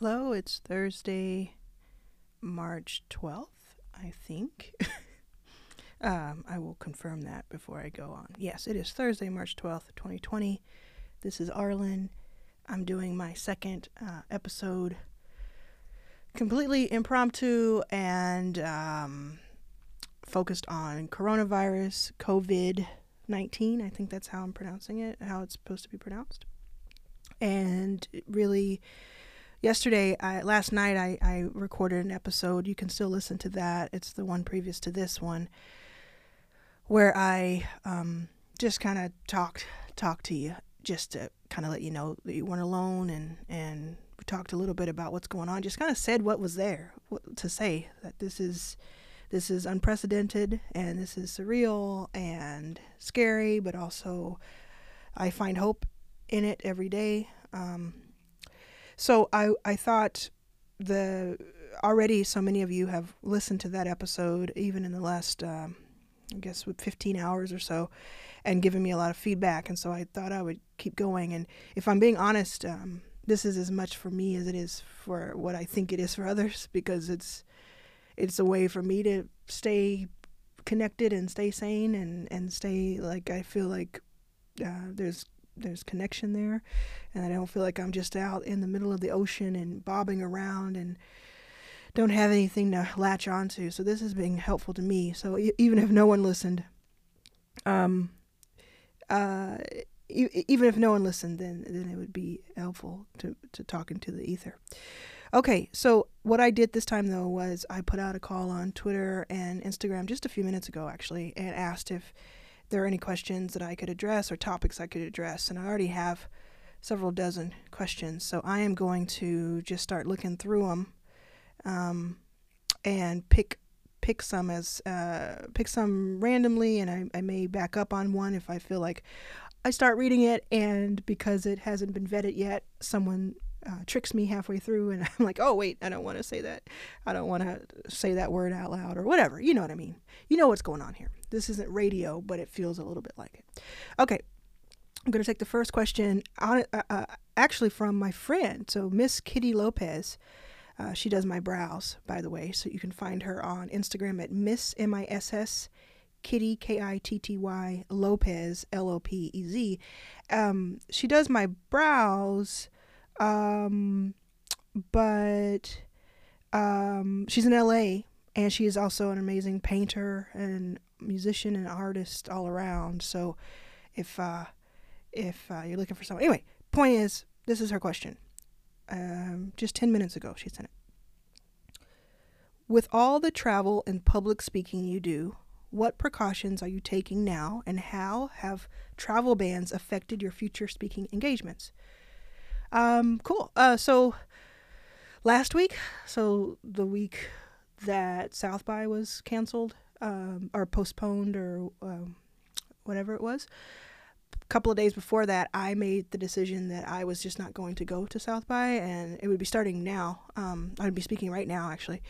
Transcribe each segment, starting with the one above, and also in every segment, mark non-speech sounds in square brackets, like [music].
Hello, it's Thursday, March 12th, I think. [laughs] um, I will confirm that before I go on. Yes, it is Thursday, March 12th, 2020. This is Arlan. I'm doing my second uh, episode completely impromptu and um, focused on coronavirus, COVID 19. I think that's how I'm pronouncing it, how it's supposed to be pronounced. And really, yesterday, I, last night, I, I recorded an episode. You can still listen to that. It's the one previous to this one, where I um, just kind of talked talked to you, just to kind of let you know that you weren't alone, and and we talked a little bit about what's going on. Just kind of said what was there what, to say that this is this is unprecedented and this is surreal and scary, but also I find hope in it every day. Um, so I I thought the already so many of you have listened to that episode even in the last um, I guess 15 hours or so and given me a lot of feedback. And so I thought I would keep going. And if I'm being honest um, this is as much for me as it is for what I think it is for others [laughs] because it's it's a way for me to stay connected and stay sane and and stay like I feel like uh, there's there's connection there and I don't feel like I'm just out in the middle of the ocean and bobbing around and don't have anything to latch onto. So this has been helpful to me. So even if no one listened, um, uh, even if no one listened, then then it would be helpful to to talking to the ether. Okay, so what I did this time though was I put out a call on Twitter and Instagram just a few minutes ago actually, and asked if there are any questions that I could address or topics I could address, and I already have several dozen questions. So I am going to just start looking through them um, and pick pick some as uh, pick some randomly, and I, I may back up on one if I feel like I start reading it, and because it hasn't been vetted yet, someone uh, tricks me halfway through, and [laughs] I'm like, oh wait, I don't want to say that. I don't want to say that word out loud or whatever. You know what I mean? You know what's going on here. This isn't radio, but it feels a little bit like it. Okay, I'm going to take the first question on, uh, uh, actually from my friend. So Miss Kitty Lopez. Uh, she does my brows, by the way, so you can find her on Instagram at Miss M I S S Kitty K I T T Y Lopez L O P E Z. Um, she does my brows, um, but um, she's in LA and she is also an amazing painter and musician and artist all around. So if uh, if uh, you're looking for someone, anyway, point is this is her question um, just 10 minutes ago, she sent it. With all the travel and public speaking you do, what precautions are you taking now, and how have travel bans affected your future speaking engagements? Um, cool. Uh, so last week, so the week that South by was canceled um, or postponed or um, whatever it was, a couple of days before that, I made the decision that I was just not going to go to South by, and it would be starting now. Um, I would be speaking right now, actually.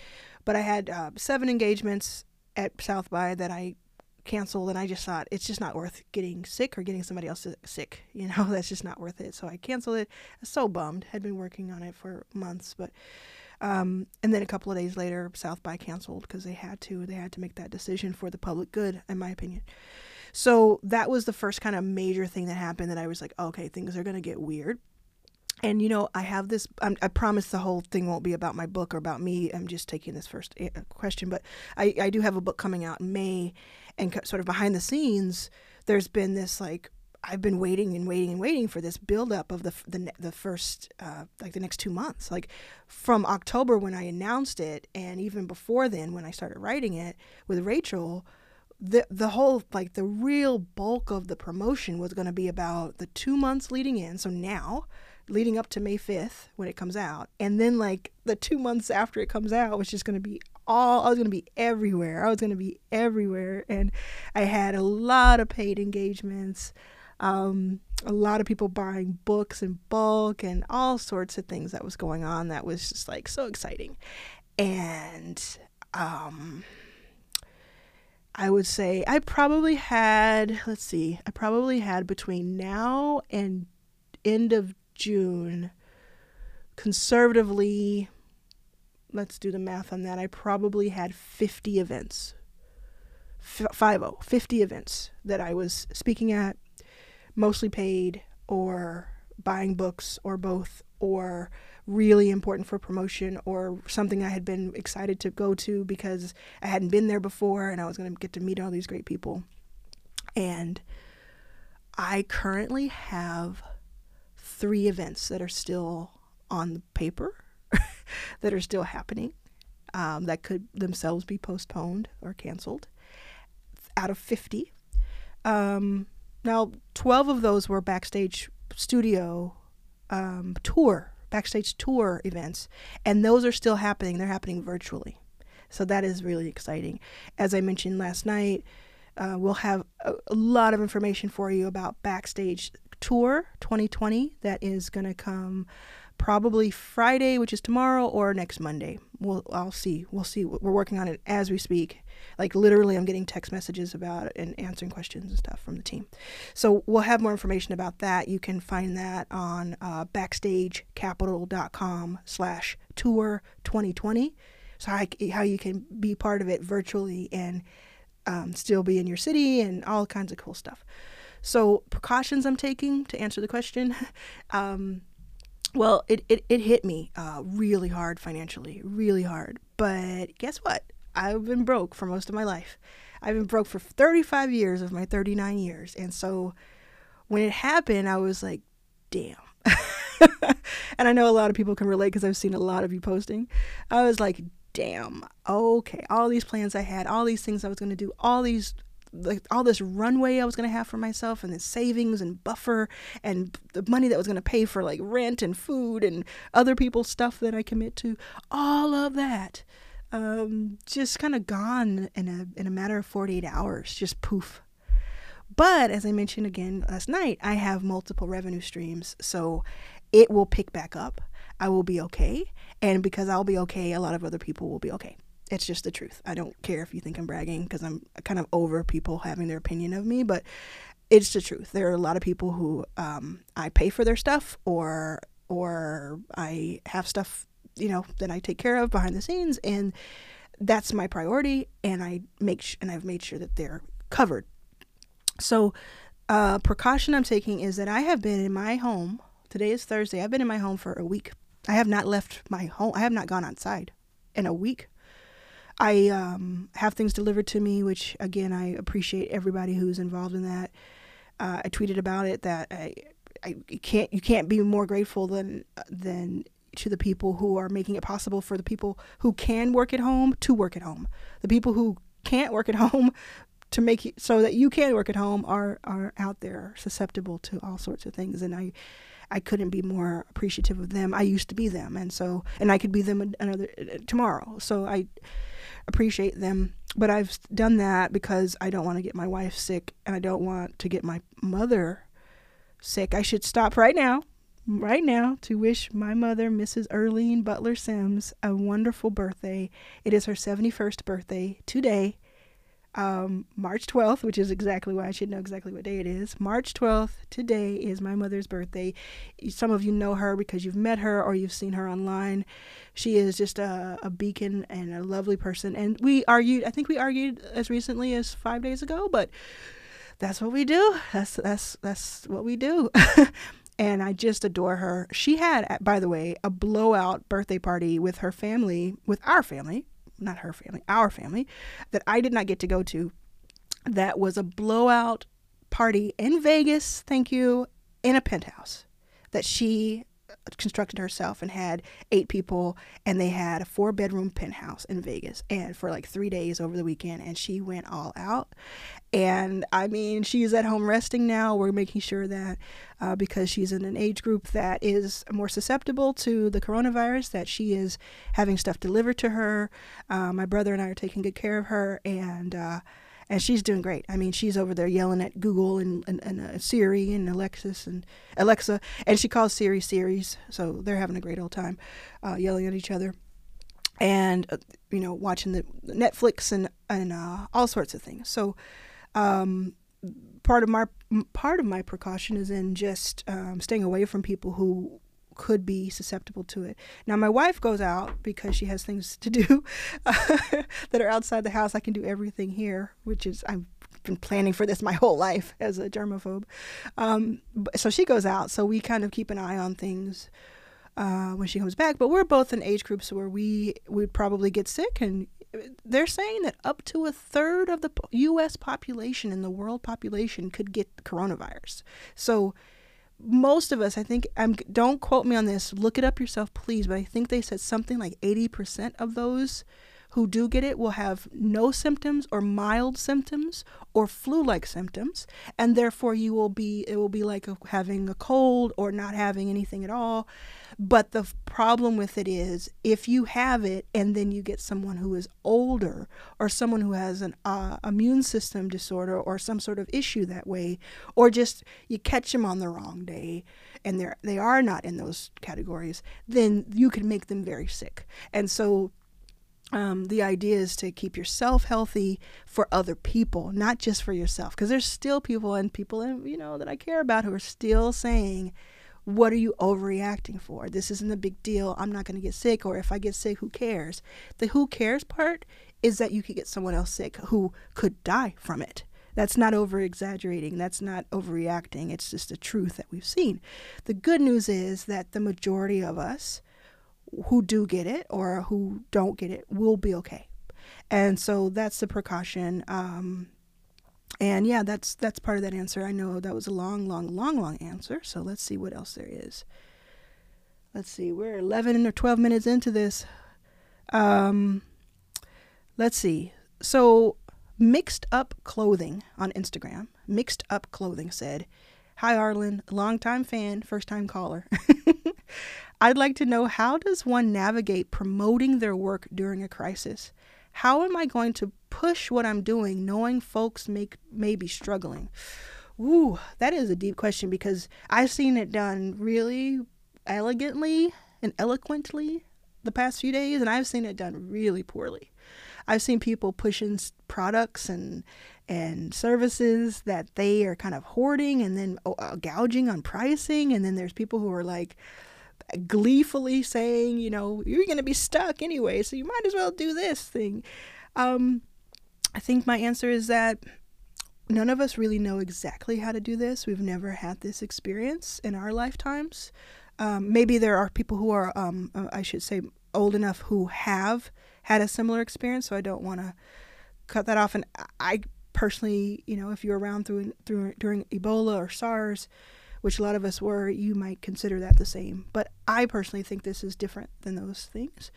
But I had uh, seven engagements at South by that I canceled, and I just thought it's just not worth getting sick or getting somebody else sick. [laughs] You know, that's just not worth it. So I canceled it. I was so bummed. Had been working on it for months, but. Um, and then a couple of days later, South by canceled because they had to. They had to make that decision for the public good, in my opinion. So that was the first kind of major thing that happened that I was like, okay, things are going to get weird. And you know, I have this. I'm, i promise the whole thing won't be about my book or about me. I'm just taking this first eh, question, but I, I do have a book coming out in May, and sort of behind the scenes, there's been this like I've been waiting and waiting and waiting for this buildup of the the the first uh, like the next two months, like from October when I announced it, and even before then when I started writing it with Rachel the the whole like the real bulk of the promotion was going to be about the two months leading in so now leading up to may 5th when it comes out and then like the two months after it comes out which is going to be all i was going to be everywhere. I was going to be everywhere. And i had a lot of paid engagements um, a lot of people buying books in bulk and all sorts of things that was going on that was just like so exciting. And um I would say I probably had, let's see, I probably had between now and end of June conservatively, let's do the math on that. I probably had 50 events. F- 50, 50 events that I was speaking at, mostly paid or buying books or both or really important for promotion or something I had been excited to go to because I hadn't been there before and I was going to get to meet all these great people. And I currently have three events that are still on the paper, [laughs] that are still happening, um, that could themselves be postponed or canceled out of 50. Um, now, 12 of those were backstage studio um, tour backstage tour events, and those are still happening. They're happening virtually. So that is really exciting. As I mentioned last night, uh, we'll have a, a, lot of information for you about Backstage Tour 2020 that is going to come probably Friday, which is tomorrow, or next Monday. We'll I'll see. We'll see. We're working on it as we speak. Like literally, I'm getting text messages about it and answering questions and stuff from the team. So we'll have more information about that. You can find that on uh, backstagecapital.com slash tour 2020. So how, how you can be part of it virtually and um, still be in your city and all kinds of cool stuff. So precautions I'm taking to answer the question. [laughs] um, well, it, it, it hit me uh, really hard financially, really hard. But guess what? I've been broke for most of my life. I've been broke for 35 years of my 39 years. And so when it happened, I was like, damn. [laughs] and I know a lot of people can relate because I've seen a lot of you posting. I was like, damn, okay, all these plans I had, all these things I was going to do, all these like all this runway I was going to have for myself and the savings and buffer and the money that was going to pay for like rent and food and other people's stuff that I commit to, all of that um, just kind of gone in a in a matter of 48 hours, just poof. But as I mentioned again last night, I have multiple revenue streams, so it will pick back up. I will be okay, and because I'll be okay, a lot of other people will be okay. It's just the truth. I don't care if you think I'm bragging because I'm kind of over people having their opinion of me, but it's the truth. There are a lot of people who um, I pay for their stuff, or or I have stuff you know that I take care of behind the scenes, and that's my priority. And I make sh- and I've made sure that they're covered. So, uh, precaution I'm taking is that I have been in my home. Today is Thursday. I've been in my home for a week. I have not left my home. I have not gone outside in a week. I um, have things delivered to me, which again I appreciate everybody who's involved in that. Uh, I tweeted about it that I, I can't you can't be more grateful than than to the people who are making it possible for the people who can work at home to work at home. The people who can't work at home [laughs] to make it so that you can work at home are are out there susceptible to all sorts of things and I I couldn't be more appreciative of them. I used to be them and so and I could be them another tomorrow. So I appreciate them. But I've done that because I don't want to get my wife sick and I don't want to get my mother sick. I should stop right now right now to wish my mother, Mrs. Earline Butler Sims, a wonderful birthday. It is her 71st birthday today, um, March 12th, which is exactly why I should know exactly what day it is. March 12th, today is my mother's birthday. Some of you know her because you've met her or you've seen her online. She is just a, a beacon and a lovely person. And we argued, I think we argued as recently as five days ago, but that's what we do. That's that's that's what we do. [laughs] and I just adore her. She had, by the way, a blowout birthday party with her family, with our family, not her family, our family, that I did not get to go to. That was a blowout party in Vegas, thank you, in a penthouse that she uh, constructed herself and had eight people and they had a four bedroom penthouse in Vegas and for like 3 days over the weekend and she went all out and I mean she's at home resting now we're making sure that uh, because she's in an age group that is more susceptible to the coronavirus that she is having stuff delivered to her uh, my brother and I are taking good care of her and uh, and she's doing great. I mean, she's over there yelling at Google and, and, and uh, Siri and Alexis and Alexa, and she calls Siri Series, so they're having a great old time, uh, yelling at each other, and uh, you know, watching the Netflix and and all sorts of things. So, um, part of my part of my precaution is in just um, staying away from people who could be susceptible to it. Now, my wife goes out because she has things to do [laughs] that are outside the house. I can do everything here, which is, I've been planning for this my whole life as a germaphobe. Um, so she goes out. So we kind of keep an eye on things. Uh, when she comes back, but we're both in age groups where we would probably get sick, and they're saying that up to a third of the U.S. population and the world population could get coronavirus. So most of us, I think, I'm, don't quote me on this, look it up yourself, please, but I think they said something like 80% of those who do get it will have no symptoms or mild symptoms or flu-like symptoms and therefore you will be it will be like having a cold or not having anything at all but the problem with it is if you have it and then you get someone who is older or someone who has an uh, immune system disorder or some sort of issue that way, or just you catch them on the wrong day and they're they are not in those categories, then you can make them very sick. And so um, the idea is to keep yourself healthy for other people, not just for yourself. Because there's still people and people, you know, that I care about who are still saying, what are you overreacting for? This isn't a big deal. I'm not going to get sick. Or if I get sick, who cares? The who cares part is that you could get someone else sick who could die from it. That's not over exaggerating. That's not overreacting. It's just the truth that we've seen. The good news is that the majority of us who do get it or who don't get it will be okay. And so that's the precaution. Um, and yeah, that's that's part of that answer. I know that was a long, long, long, long answer. So let's see what else there is. Let's see. We're 11 or 12 minutes into this. Um, let's see. So mixed up clothing on Instagram. Mixed up clothing said, "Hi Arlan, longtime fan, first time caller. [laughs] I'd like to know how does one navigate promoting their work during a crisis? How am I going to push what I'm doing knowing folks make, may be struggling? Ooh, that is a deep question because I've seen it done really elegantly and eloquently the past few days, and I've seen it done really poorly. I've seen people pushing products and and services that they are kind of hoarding and then uh, gouging on pricing, and then there's people who are like, gleefully saying, you know, you're going to be stuck anyway, so you might as well do this thing. Um, I think my answer is that none of us really know exactly how to do this. We've never had this experience in our lifetimes. Um, maybe there are people who are, um, uh, I should say, old enough who have had a similar experience, so I don't want to cut that off. And I personally, you know, if you're around through, through during Ebola or SARS, which a lot of us were, you might consider that the same. But I personally think this is different than those things.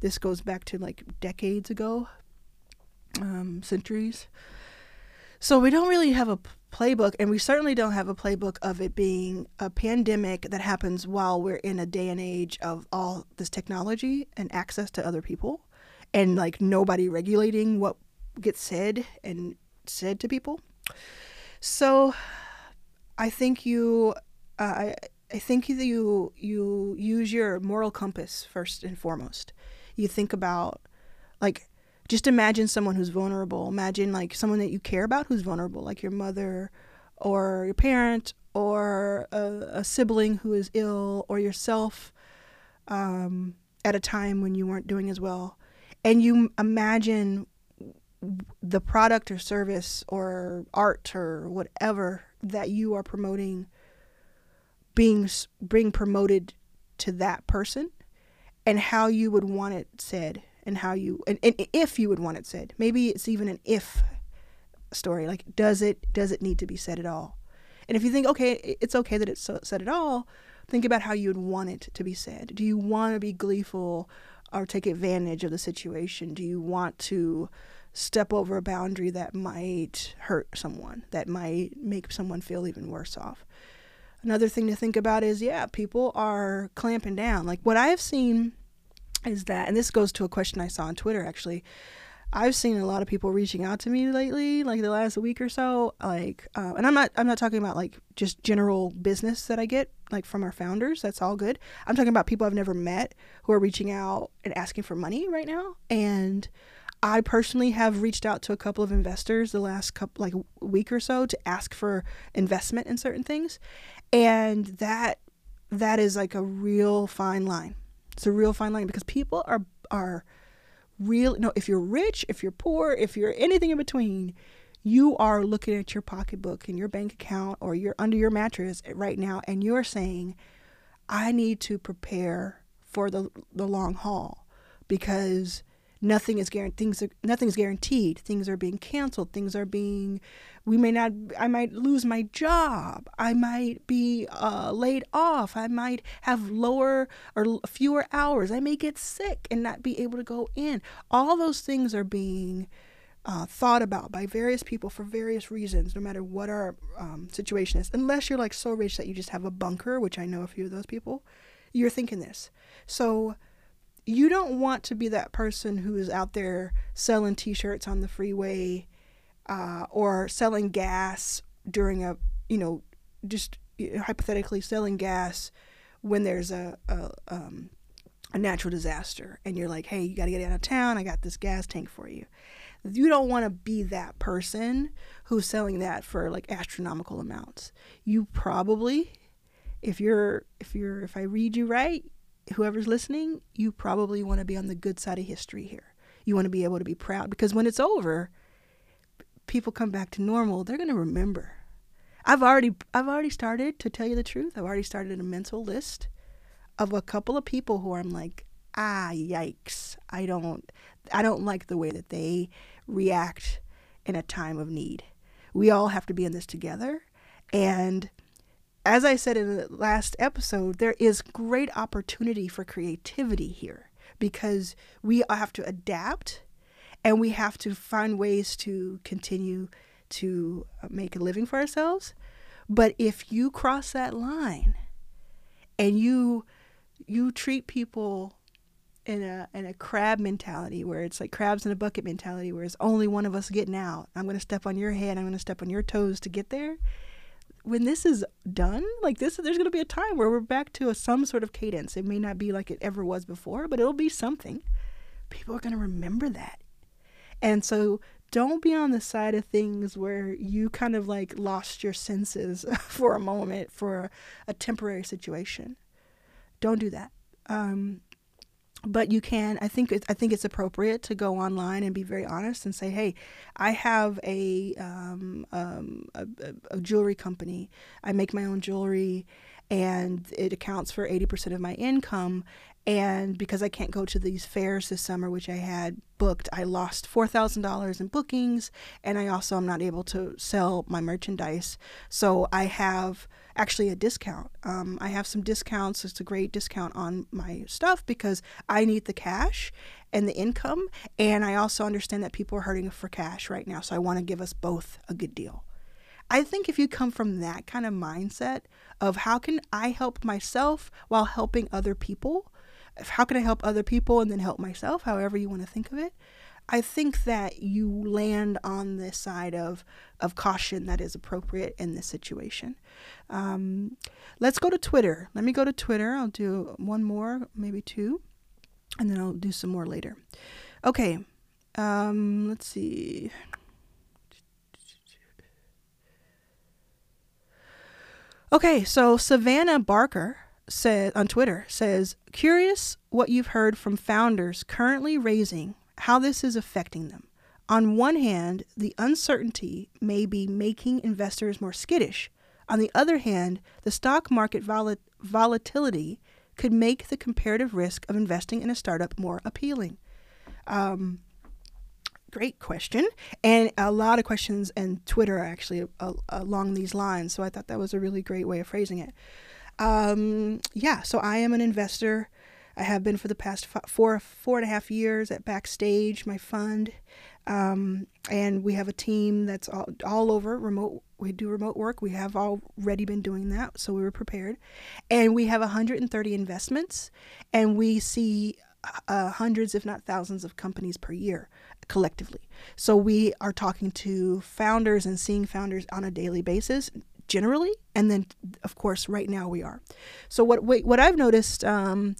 This goes back to like decades ago, um, centuries. So we don't really have a playbook, and we certainly don't have a playbook of it being a pandemic that happens while we're in a day and age of all this technology and access to other people, and like nobody regulating what gets said and said to people. So I think you, uh, I, I think you you use your moral compass first and foremost. You think about, like, just imagine someone who's vulnerable. Imagine like someone that you care about who's vulnerable, like your mother, or your parent, or a, a sibling who is ill, or yourself, um, at a time when you weren't doing as well, and you imagine the product or service or art or whatever that you are promoting being being promoted to that person and how you would want it said and how you and, and if you would want it said. Maybe it's even an if story like does it does it need to be said at all? And if you think okay it's okay that it's so, said at all think about how you would want it to be said. Do you want to be gleeful or take advantage of the situation? Do you want to step over a boundary that might hurt someone, that might make someone feel even worse off. Another thing to think about is yeah, people are clamping down. Like what I've seen is that, and this goes to a question I saw on Twitter actually. I've seen a lot of people reaching out to me lately, like the last week or so. Like, uh, and I'm not, I'm not talking about like just general business that I get, like from our founders. That's all good. I'm talking about people I've never met who are reaching out and asking for money right now, and I personally have reached out to a couple of investors the last couple like week or so to ask for investment in certain things, and that that is like a real fine line. It's a real fine line because people are are real no if you're rich, if you're poor, if you're anything in between, you are looking at your pocketbook and your bank account or you're under your mattress right now and you're saying I need to prepare for the the long haul because nothing is guaranteed things are, nothing's guaranteed. Things are being canceled. Things are being we may not i might lose my job. I might be uh, laid off. I might have lower or fewer hours. I may get sick and not be able to go in. All those things are being uh, thought about by various people for various reasons no matter what our um, situation is. Unless you're like so rich that you just have a bunker which i know a few of those people you're thinking this. So you don't want to be that person who is out there selling t-shirts on the freeway uh, or selling gas during a you know just hypothetically selling gas when there's a a, um, a natural disaster and you're like hey you got to get out of town. I got this gas tank for you. You don't want to be that person who's selling that for like astronomical amounts. You probably if you're if you're if i read you right whoever's listening, you probably want to be on the good side of history here. You want to be able to be proud because when it's over, people come back to normal, they're going to remember. I've already I've already started to tell you the truth. I've already started a mental list of a couple of people who I'm like, "Ah, yikes. I don't I don't like the way that they react in a time of need." We all have to be in this together and as I said in the last episode, there is great opportunity for creativity here because we have to adapt and we have to find ways to continue to uh, make a living for ourselves. But if you cross that line and you you treat people in a in a crab mentality where it's like crabs in a bucket mentality where it's only one of us getting out. I'm going to step on your head, I'm going to step on your toes to get there when this is done, like this, there's going to be a time where we're back to a, some sort of cadence. It may not be like it ever was before, but it'll be something. People are going to remember that. And so don't be on the side of things where you kind of like lost your senses [laughs] for a moment for a, temporary situation. Don't do that. Um, but you can i think i think it's appropriate to go online and be very honest and say hey i have a um, um, a, a, jewelry company i make my own jewelry and it accounts for 80% of my income and because I can't go to these fairs this summer, which I had booked, I lost $4,000 in bookings. And I also am not able to sell my merchandise. So I have actually a discount. Um, I have some discounts. It's a great discount on my stuff because I need the cash and the income. And I also understand that people are hurting for cash right now. So I want to give us both a good deal. I think if you come from that kind of mindset of how can I help myself while helping other people, how can I help other people and then help myself, however you want to think of it. I think that you land on the side of, of caution that is appropriate in this situation. Um, let's go to Twitter. Let me go to Twitter. I'll do one more, maybe two, and then I'll do some more later. Okay. Um, let's see. Okay, so Savannah Barker said on Twitter says, "Curious what you've heard from founders currently raising, how this is affecting them. On one hand, the uncertainty may be making investors more skittish. On the other hand, the stock market vol- volatility could make the comparative risk of investing in a startup more appealing." Um, great question, and a lot of questions and Twitter actually uh, along these lines. So I thought that was a really great way of phrasing it. Um, yeah, so I am an investor. I have been for the past four four and a half years at Backstage, my fund, um, and we have a team that's all, all over remote. We do remote work. We have already been doing that, so we were prepared, and we have 130 investments, and we see uh, hundreds, if not thousands, of companies per year collectively. So we are talking to founders and seeing founders on a daily basis, generally, and then of course right now we are. So what what I've noticed, um,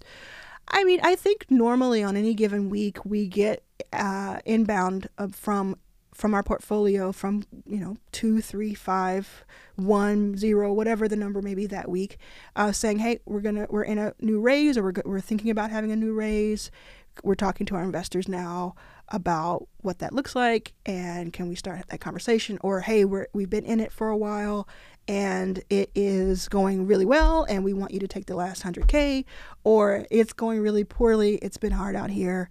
I mean, I think normally on any given week we get uh, inbound from from our portfolio from you know two three five one zero whatever the number may be that week uh, saying hey we're gonna we're in a new raise or we're, we're thinking about having a new raise. We're talking to our investors now about what that looks like and can we start that conversation or hey we're, we've been in it for a while and it is going really well and we want you to take the last 100k or it's going really poorly it's been hard out here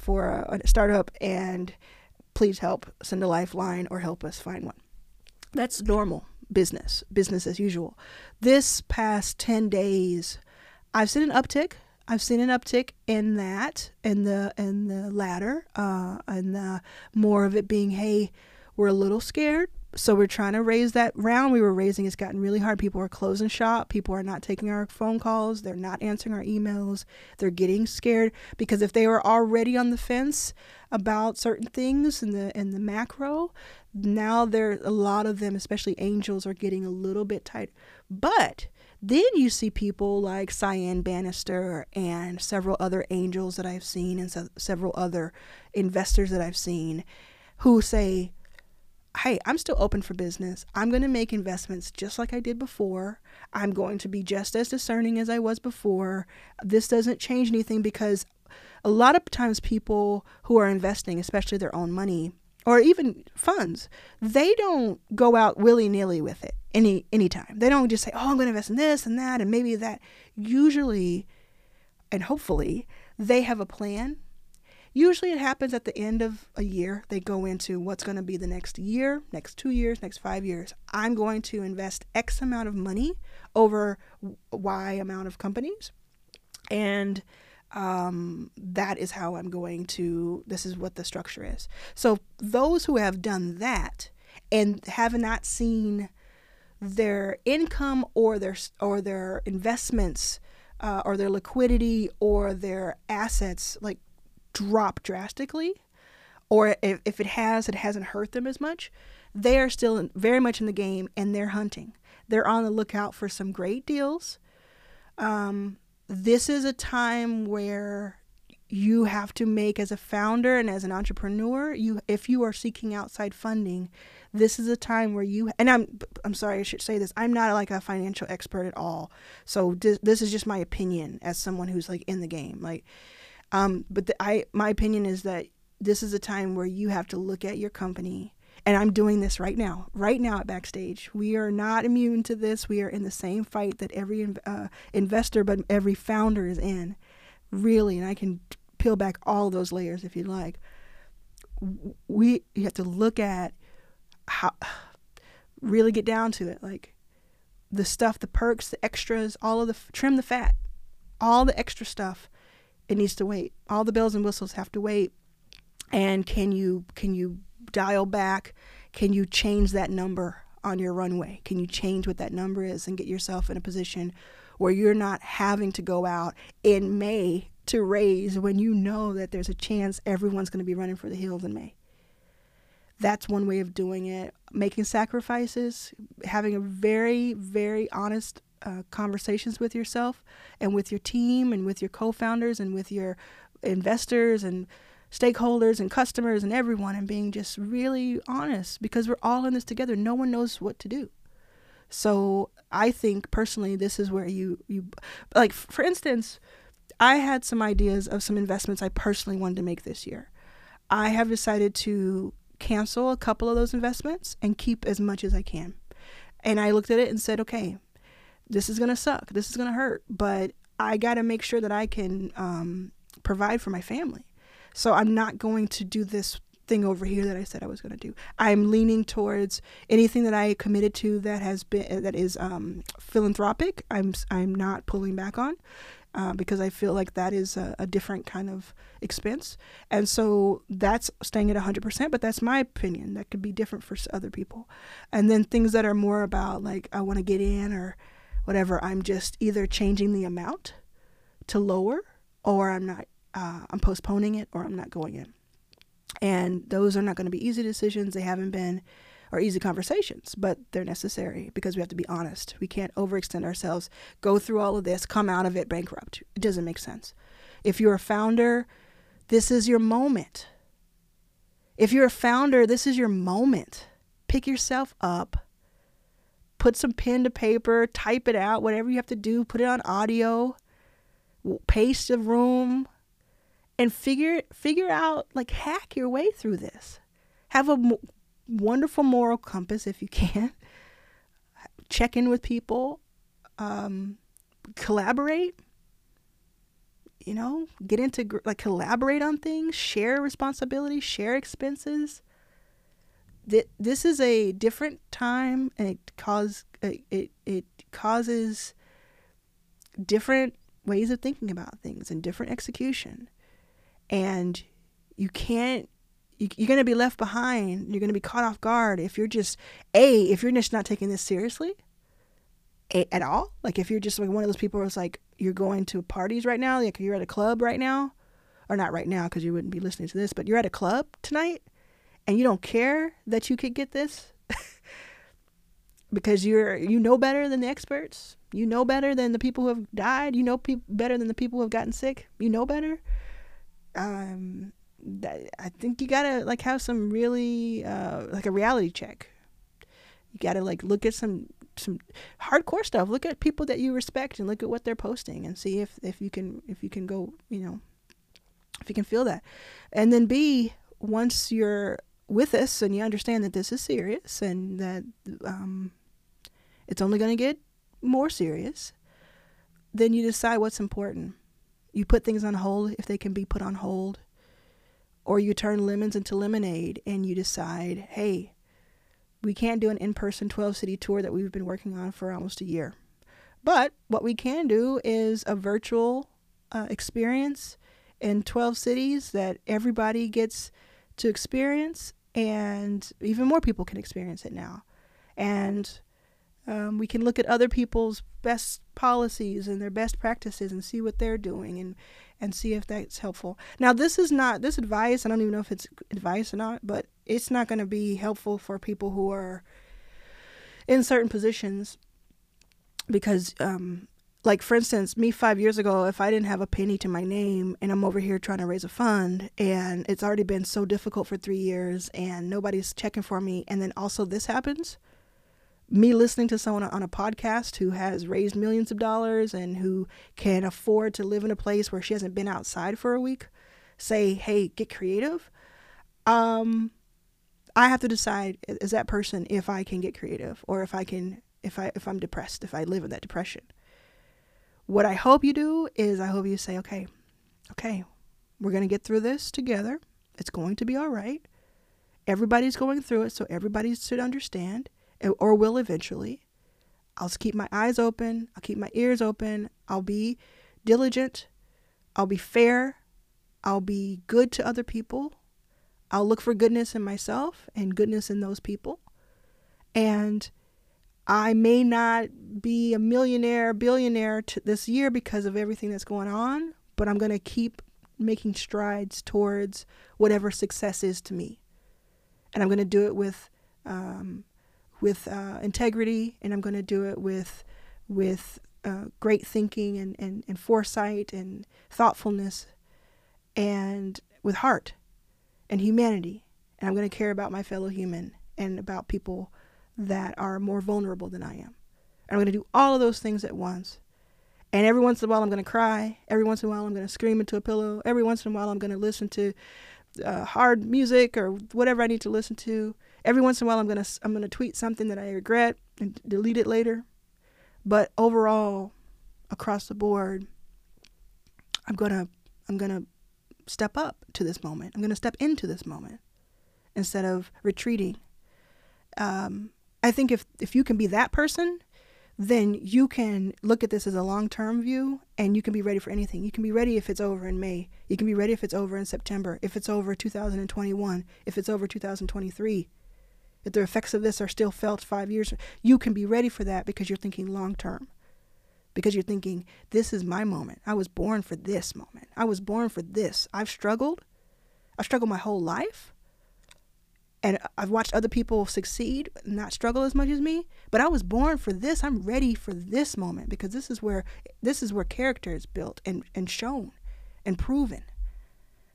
for a, a startup and please help send a lifeline or help us find one. That's normal business business as usual. This past 10 days i've seen an uptick I've seen an uptick in that, in the in the latter, uh, and the more of it being, hey, we're a little scared, so we're trying to raise that round we were raising. It's gotten really hard. People are closing shop. People are not taking our phone calls. They're not answering our emails. They're getting scared because if they were already on the fence about certain things in the in the macro, now there a lot of them, especially angels, are getting a little bit tight. But then you see people like Cyan Banister and several other angels that I've seen, and several other investors that I've seen who say, Hey, I'm still open for business. I'm going to make investments just like I did before. I'm going to be just as discerning as I was before. This doesn't change anything because a lot of times people who are investing, especially their own money, or even funds, they don't go out willy nilly with it any anytime. They don't just say, "Oh, I'm going to invest in this and that and maybe that." Usually, and hopefully, they have a plan. Usually, it happens at the end of a year. They go into what's going to be the next year, next two years, next five years. I'm going to invest X amount of money over Y amount of companies, and um, that is how I'm going to, this is what the structure is. So, those who have done that and have not seen their income or their or their investments uh, or their liquidity or their assets like drop drastically or if, if it has it hasn't hurt them as much they are still in, very much in the game and they're hunting they're on the lookout for some great deals um, this is a time where you have to make as a founder and as an entrepreneur you if you are seeking outside funding this is a time where you and i'm i'm sorry i should say this i'm not like a financial expert at all. So this, is just my opinion as someone who's like in the game like um but the, i my opinion is that this is a time where you have to look at your company and I'm doing this right now, right now at Backstage. We are not immune to this. We are in the same fight that every uh, investor, but every founder is in. Really, and I can peel back all those layers if you'd like. We you have to look at how [sighs] really get down to it, like the stuff, the perks, the extras, all of the trim the fat, all the extra stuff. It needs to wait. All the bells and whistles have to wait. And can you can you dial back? Can you change that number on your runway? Can you change what that number is and get yourself in a position where you're not having to go out in May to raise when you know that there's a chance everyone's going to be running for the hills in May? That's one way of doing it. Making sacrifices, having a very, very honest uh, conversations with yourself and with your team and with your co founders and with your investors and stakeholders and customers and everyone and being just really honest because we're all in this together. No one knows what to do. So I think personally, this is where you you like. For instance, I had some ideas of some investments I personally wanted to make this year. I have decided to cancel a couple of those investments and keep as much as I can. And I looked at it and said, okay, this is gonna suck. This is gonna hurt, but I got to make sure that I can um, provide for my family. So I'm not going to do this thing over here that I said I was going to do. I'm leaning towards anything that I committed to that has been that is um, philanthropic. I'm I'm not pulling back on. Uh, because I feel like that is a, a, different kind of expense. And so that's staying at 100%, but that's my opinion. That could be different for other people. And then things that are more about like, I want to get in or whatever, I'm just either changing the amount to lower or I'm not uh, I'm postponing it or I'm not going in. And those are not going to be easy decisions. They haven't been, or easy conversations, but they're necessary because we have to be honest. We can't overextend ourselves, go through all of this, come out of it bankrupt. It doesn't make sense. If you're a founder, this is your moment. If you're a founder, this is your moment. Pick yourself up, put some pen to paper, type it out, whatever you have to do, put it on audio, pace the room, and figure figure out like hack your way through this. Have a m- wonderful moral compass if you can. [laughs] Check in with people, um, collaborate. You know, get into like collaborate on things, share responsibilities, share expenses. This is a different time, and it cause it it causes different ways of thinking about things and different execution and you can't you, are going to be left behind. You're going to be caught off guard if you're just a if you're just not taking this seriously a, at all. Like if you're just like one of those people who's like you're going to parties right now like you're at a club right now or not right now because you wouldn't be listening to this but you're at a club tonight and you don't care that you could get this [laughs] because you're you know better than the experts. You know better than the people who have died. You know pe- better than the people who have gotten sick. You know better um, I think you gotta like have some really uh, like a reality check. You gotta like look at some some hardcore stuff. Look at people that you respect and look at what they're posting and see if if you can if you can go you know if you can feel that. And then B once you're with us and you understand that this is serious and that um, it's only going to get more serious, then you decide what's important. You put things on hold if they can be put on hold. Or you turn lemons into lemonade and you decide, hey, we can't do an in person 12 city tour that we've been working on for almost a year. But what we can do is a virtual uh, experience in 12 cities that everybody gets to experience, and even more people can experience it now. And um, we can look at other people's best policies and their best practices and see what they're doing and and see if that's helpful. Now, this is not this advice. I don't even know if it's advice or not, but it's not going to be helpful for people who are in certain positions because, um, like for instance, me five years ago, if I didn't have a penny to my name and I'm over here trying to raise a fund and it's already been so difficult for three years and nobody's checking for me, and then also this happens me listening to someone on a podcast who has raised millions of dollars and who can afford to live in a place where she hasn't been outside for a week say, hey, get creative. Um, I have to decide as that person if I can get creative or if I can if I if I'm depressed, if I live in that depression. What I hope you do is I hope you say, okay, okay, we're gonna get through this together. It's going to be all right. Everybody's going through it, so everybody should understand or will eventually. I'll keep my eyes open, I'll keep my ears open, I'll be diligent, I'll be fair, I'll be good to other people. I'll look for goodness in myself and goodness in those people. And I may not be a millionaire, billionaire this year because of everything that's going on, but I'm going to keep making strides towards whatever success is to me. And I'm going to do it with um, with uh, integrity, and I'm going to do it with with uh, great thinking and, and, and foresight and thoughtfulness, and with heart and humanity. And I'm going to care about my fellow human and about people that are more vulnerable than I am. And I'm going to do all of those things at once. And every once in a while, I'm going to cry. Every once in a while, I'm going to scream into a pillow. Every once in a while, I'm going to listen to uh, hard music or whatever I need to listen to every once in a while I'm gonna I'm gonna tweet something that I regret and delete it later. But overall, across the board, I'm gonna I'm gonna step up to this moment. I'm gonna step into this moment instead of retreating. Um, I think if if you can be that person, then you can look at this as a long term view and you can be ready for anything. You can be ready if it's over in May. You can be ready if it's over in September, if it's over 2021, if it's over 2023 if the effects of this are still felt five years, you can be ready for that because you're thinking long term. Because you're thinking, this is my moment. I was born for this moment. I was born for this. I've struggled. I've struggled my whole life. And I've watched other people succeed, not struggle as much as me. But I was born for this. I'm ready for this moment because this is where this is where character is built and, and shown and proven.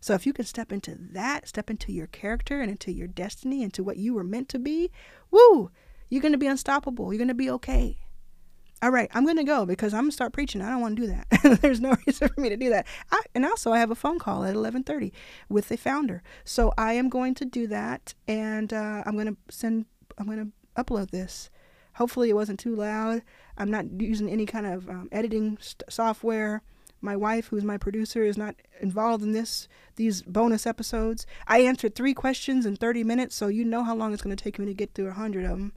So if you can step into that, step into your character and into your destiny, into what you were meant to be, woo, you're going to be unstoppable. You're going to be okay. All right, I'm going to go because I'm going to start preaching. I don't want to do that. [laughs] There's no [laughs] reason for me to do that. I, and also, I have a phone call at 11:30 with the founder. So I am going to do that, and uh, I'm going to send. I'm going to upload this. Hopefully, it wasn't too loud. I'm not using any kind of um, editing st- software. My wife, who's my producer, is not involved in this these bonus episodes. I answered three questions in 30 minutes, so you know how long it's going to take me to get through 100 of them.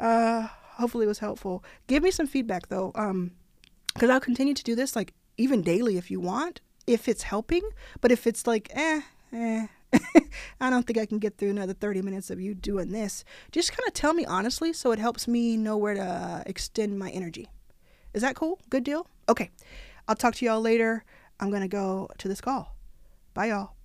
Uh, hopefully, it was helpful. Give me some feedback though, um, because I'll continue to do this like even daily if you want, if it's helping. But if it's like, eh, eh. [laughs] I don't think I can get through another 30 minutes of you doing this. Just kind of tell me honestly so it helps me know where to extend my energy. Is that cool? Good deal? Okay. I'll talk to y'all later. I'm going to go to this call. Bye, y'all.